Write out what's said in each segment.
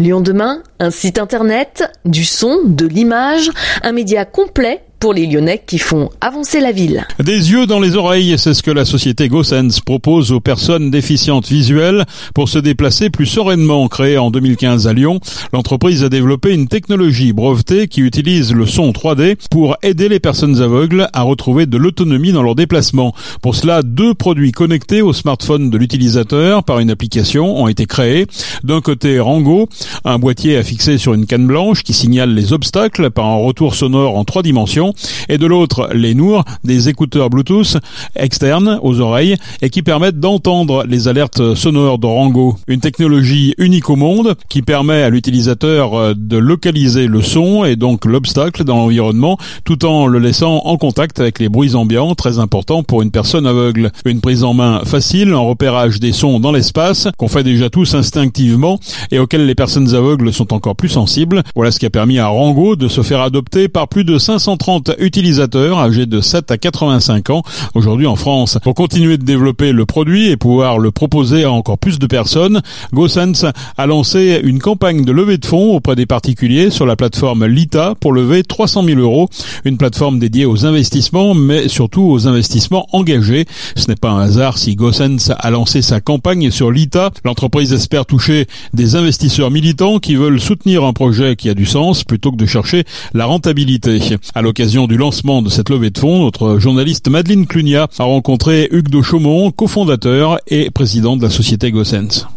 Lyon demain, un site internet, du son, de l'image, un média complet pour les Lyonnais qui font avancer la ville. Des yeux dans les oreilles, c'est ce que la société GoSense propose aux personnes déficientes visuelles pour se déplacer plus sereinement. Créée en 2015 à Lyon, l'entreprise a développé une technologie brevetée qui utilise le son 3D pour aider les personnes aveugles à retrouver de l'autonomie dans leurs déplacements. Pour cela, deux produits connectés au smartphone de l'utilisateur par une application ont été créés. D'un côté, Rango, un boîtier fixer sur une canne blanche qui signale les obstacles par un retour sonore en trois dimensions et de l'autre les Nour, des écouteurs Bluetooth externes aux oreilles et qui permettent d'entendre les alertes sonores de Rango. Une technologie unique au monde qui permet à l'utilisateur euh, de localiser le son et donc l'obstacle dans l'environnement tout en le laissant en contact avec les bruits ambiants très importants pour une personne aveugle. Une prise en main facile en repérage des sons dans l'espace qu'on fait déjà tous instinctivement et auxquels les personnes aveugles sont encore plus sensibles. Voilà ce qui a permis à Rango de se faire adopter par plus de 530 utilisateurs âgés de 7 à 85 ans aujourd'hui en France. Pour continuer de développer le produit et pouvoir le proposer à encore plus de personnes, GoSense a lancé une campagne de levée de fonds auprès des particuliers sur la plateforme Lita pour lever 300 000 euros, une plateforme dédiée aux investissements, mais surtout aux investissements engagés. Ce n'est pas un hasard si GoSense a lancé sa campagne sur Lita. L'entreprise espère toucher des investisseurs militants qui veulent soutenir un projet qui a du sens plutôt que de chercher la rentabilité. À l'occasion du lancement de cette levée de fonds, notre journaliste Madeleine Clunia a rencontré Hugues de Chaumont, cofondateur et président de la société Gossens.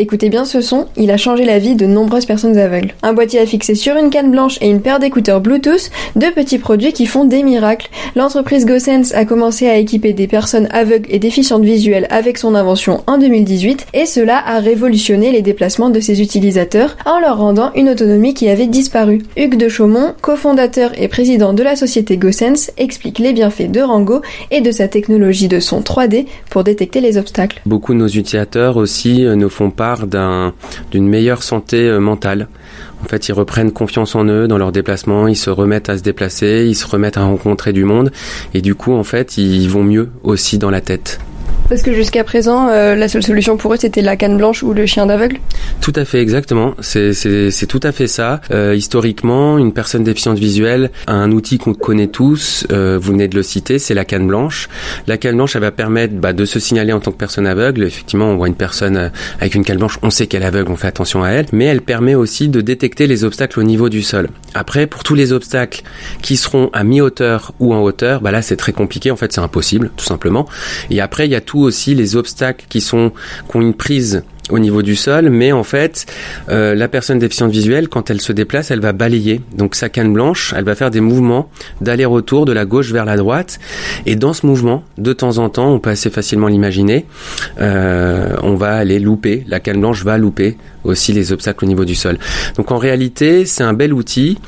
Écoutez bien ce son, il a changé la vie de nombreuses personnes aveugles. Un boîtier à fixer sur une canne blanche et une paire d'écouteurs Bluetooth, deux petits produits qui font des miracles. L'entreprise GoSense a commencé à équiper des personnes aveugles et déficientes visuelles avec son invention en 2018 et cela a révolutionné les déplacements de ses utilisateurs en leur rendant une autonomie qui avait disparu. Hugues de Chaumont, cofondateur et président de la société GoSense, explique les bienfaits de Rango et de sa technologie de son 3D pour détecter les obstacles. Beaucoup de nos utilisateurs aussi euh, ne font pas d'une meilleure santé euh, mentale. En fait, ils reprennent confiance en eux dans leurs déplacements, ils se remettent à se déplacer, ils se remettent à rencontrer du monde, et du coup, en fait, ils vont mieux aussi dans la tête. Parce que jusqu'à présent, euh, la seule solution pour eux, c'était la canne blanche ou le chien d'aveugle Tout à fait, exactement. C'est tout à fait ça. Euh, historiquement, une personne déficiente visuelle a un outil qu'on connaît tous, euh, vous venez de le citer, c'est la canne blanche. La canne blanche, elle va permettre bah, de se signaler en tant que personne aveugle. Effectivement, on voit une personne euh, avec une canne blanche, on sait qu'elle est aveugle, on fait attention à elle. Mais elle permet aussi de détecter les obstacles au niveau du sol. Après, pour tous les obstacles qui seront à mi-hauteur ou en hauteur, bah là, c'est très compliqué. En fait, c'est impossible, tout simplement. Et après, il y a tout aussi les obstacles qui sont qui ont une prise au niveau du sol, mais en fait, euh, la personne déficiente visuelle, quand elle se déplace, elle va balayer. Donc sa canne blanche, elle va faire des mouvements d'aller-retour de la gauche vers la droite. Et dans ce mouvement, de temps en temps, on peut assez facilement l'imaginer, euh, on va aller louper, la canne blanche va louper aussi les obstacles au niveau du sol. Donc en réalité, c'est un bel outil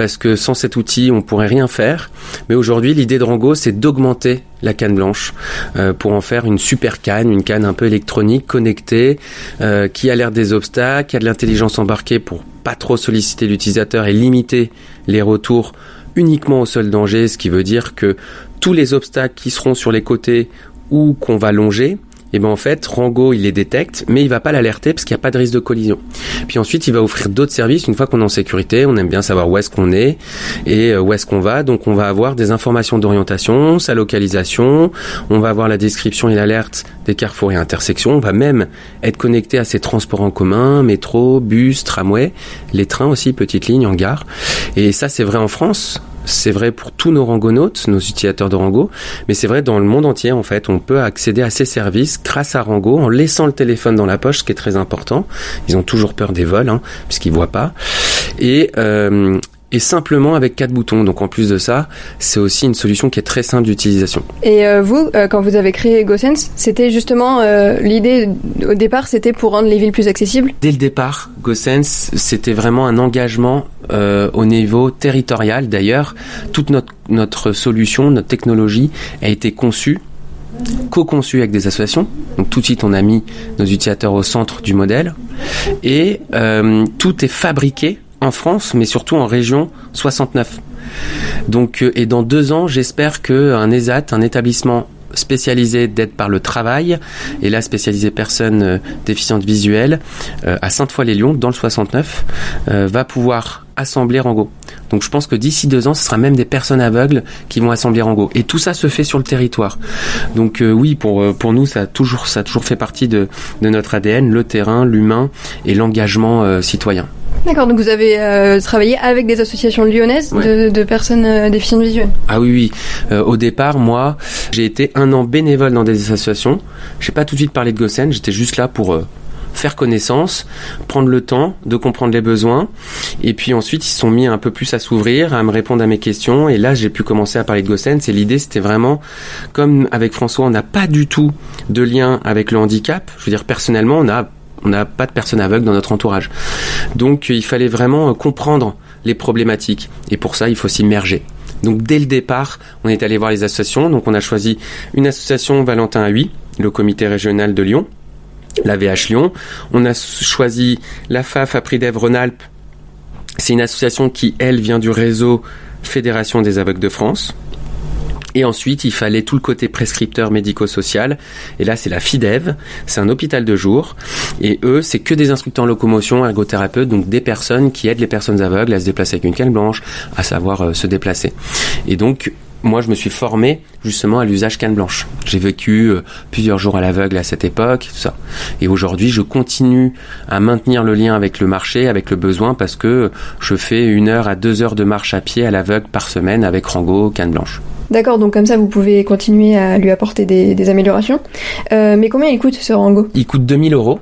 parce que sans cet outil, on pourrait rien faire. Mais aujourd'hui, l'idée de Rango, c'est d'augmenter la canne blanche euh, pour en faire une super canne, une canne un peu électronique, connectée, euh, qui a l'air des obstacles, qui a de l'intelligence embarquée pour pas trop solliciter l'utilisateur et limiter les retours uniquement au seul danger, ce qui veut dire que tous les obstacles qui seront sur les côtés ou qu'on va longer, et ben en fait Rango il les détecte mais il va pas l'alerter parce qu'il n'y a pas de risque de collision. Puis ensuite il va offrir d'autres services une fois qu'on est en sécurité, on aime bien savoir où est-ce qu'on est et euh, où est-ce qu'on va. Donc on va avoir des informations d'orientation, sa localisation, on va avoir la description et l'alerte des carrefours et intersections, on va même être connecté à ces transports en commun, métro, bus, tramway, les trains aussi, petites lignes en gare. Et ça c'est vrai en France, c'est vrai pour tous nos rangonautes, nos utilisateurs de Rango, mais c'est vrai dans le monde entier en fait. On peut accéder à ces services grâce à Rango en laissant le téléphone dans la poche, ce qui est très important. Ils ont toujours peur des vols, hein, puisqu'ils voient pas. Et euh, et simplement avec quatre boutons. Donc en plus de ça, c'est aussi une solution qui est très simple d'utilisation. Et euh, vous, euh, quand vous avez créé GoSense, c'était justement euh, l'idée au départ, c'était pour rendre les villes plus accessibles? Dès le départ, GoSense, c'était vraiment un engagement au niveau territorial. D'ailleurs, toute notre, notre solution, notre technologie a été conçue co-conçue avec des associations. Donc tout de suite, on a mis nos utilisateurs au centre du modèle. Et tout est fabriqué en France, mais surtout en région 69. Donc, euh, et dans deux ans, j'espère qu'un ESAT, un établissement spécialisé d'aide par le travail et là spécialisé personnes déficientes visuelles à Sainte-Foy-les-Lyons dans le 69 va pouvoir assembler Rango. Donc je pense que d'ici deux ans, ce sera même des personnes aveugles qui vont assembler Rango. Et tout ça se fait sur le territoire. Donc euh, oui, pour euh, pour nous, ça a toujours ça a toujours fait partie de, de notre ADN, le terrain, l'humain et l'engagement euh, citoyen. D'accord, donc vous avez travaillé avec des associations lyonnaises de, de, personnes déficientes visuelles. Ah oui, oui. au départ, moi, j'ai été un an bénévole dans des associations. J'ai pas tout de suite parlé de Gossen, j'étais juste là pour faire connaissance, prendre le temps de comprendre les besoins. Et puis ensuite, ils se sont mis un peu plus à s'ouvrir, à me répondre à mes questions. Et là, j'ai pu commencer à parler de Gossen. C'est l'idée, c'était vraiment, comme avec François, on n'a pas du tout de lien avec le handicap. Je veux dire, personnellement, on a on n'a pas de personnes aveugles dans notre entourage. Donc il fallait vraiment comprendre les problématiques. Et pour ça, il faut s'immerger. Donc dès le départ, on est allé voir les associations. Donc on a choisi une association Valentin à le comité régional de Lyon, la VH Lyon. On a choisi la FAF Apridev Rhône-Alpes. C'est une association qui, elle, vient du réseau Fédération des aveugles de France. Et ensuite, il fallait tout le côté prescripteur médico-social. Et là, c'est la FIDEV. C'est un hôpital de jour. Et eux, c'est que des instructeurs en locomotion, ergothérapeutes, donc des personnes qui aident les personnes aveugles à se déplacer avec une canne blanche, à savoir euh, se déplacer. Et donc, moi, je me suis formé justement à l'usage canne blanche. J'ai vécu euh, plusieurs jours à l'aveugle à cette époque, tout ça. Et aujourd'hui, je continue à maintenir le lien avec le marché, avec le besoin, parce que je fais une heure à deux heures de marche à pied à l'aveugle par semaine avec Rango canne blanche. D'accord, donc comme ça, vous pouvez continuer à lui apporter des, améliorations. Euh, mais combien il coûte ce Rango? Il coûte 2000 euros.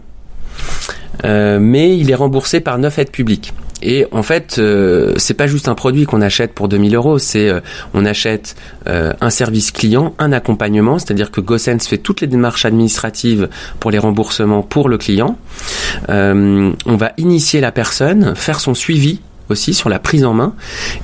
Euh, mais il est remboursé par neuf aides publiques. Et en fait, euh, c'est pas juste un produit qu'on achète pour 2000 euros, c'est euh, on achète euh, un service client, un accompagnement, c'est-à-dire que Gossens fait toutes les démarches administratives pour les remboursements pour le client. on va initier la personne, faire son suivi aussi sur la prise en main.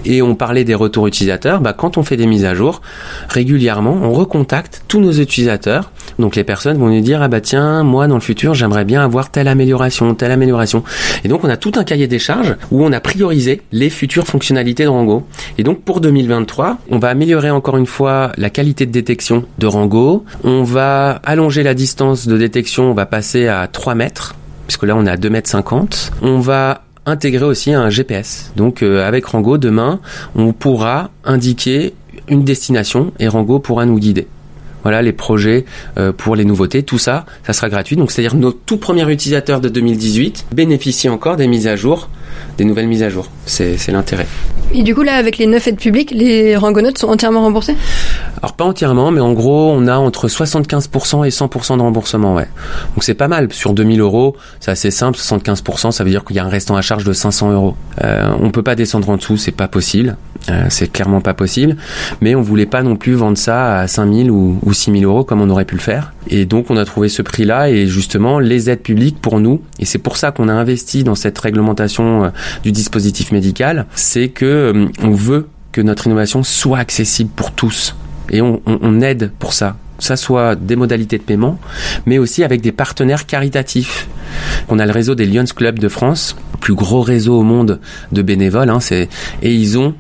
Et on parlait des retours utilisateurs. Bah, quand on fait des mises à jour, régulièrement, on recontacte tous nos utilisateurs. Donc les personnes vont nous dire ah bah tiens moi dans le futur j'aimerais bien avoir telle amélioration, telle amélioration. Et donc on a tout un cahier des charges où on a priorisé les futures fonctionnalités de Rango. Et donc pour 2023, on va améliorer encore une fois la qualité de détection de Rango. On va allonger la distance de détection, on va passer à 3 mètres puisque là on est à 2 mètres 50. On va intégrer aussi un GPS. Donc euh, avec Rango, demain, on pourra indiquer une destination et Rango pourra nous guider. Voilà les projets euh, pour les nouveautés, tout ça, ça sera gratuit. Donc c'est-à-dire nos tout premiers utilisateurs de 2018 bénéficient encore des mises à jour, des nouvelles mises à jour. C'est l'intérêt. Et du coup là, avec les neuf aides publiques, les rangonautes sont entièrement remboursés? Alors pas entièrement, mais en gros, on a entre 75% et 100% de remboursement, ouais. Donc c'est pas mal. Sur 2000 euros, c'est assez simple. 75%, ça veut dire qu'il y a un restant à charge de 500 euros. Euh, on peut pas descendre en dessous, c'est pas possible. Euh, c'est clairement pas possible. Mais on voulait pas non plus vendre ça à 5000 ou, ou 6000 euros comme on aurait pu le faire. Et donc on a trouvé ce prix-là et justement les aides publiques pour nous. Et c'est pour ça qu'on a investi dans cette réglementation euh, du dispositif médical. C'est que euh, on veut que notre innovation soit accessible pour tous et on, aide pour ça que ça soit des modalités de paiement, mais aussi avec des partenaires caritatifs. On a le réseau des Lions Club de France, le plus gros réseau au monde de bénévoles, hein, et ils ont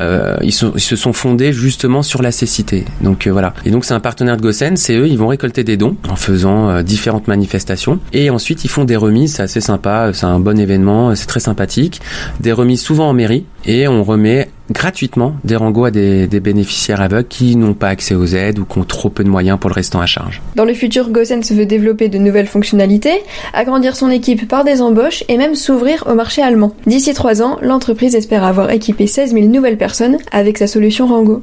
euh, ils, se sont fondés justement sur la cécité. Donc euh, voilà. Et donc c'est un partenaire de Gossen, c'est eux, ils vont récolter des dons en faisant euh, différentes manifestations. Et ensuite ils font des remises, c'est assez sympa, c'est un bon événement, c'est très sympathique. Des remises souvent en mairie et on remet gratuitement des rangos à des, bénéficiaires aveugles qui n'ont pas accès aux aides ou qui ont trop peu de moyens pour le restant à charge. Dans le futur, se veut développer de nouvelles fonctionnalités, agrandir son équipe par des embauches et même s'ouvrir au marché allemand. D'ici trois ans, l'entreprise espère avoir équipé 16 000 nouvelles personnes avec sa solution Rango.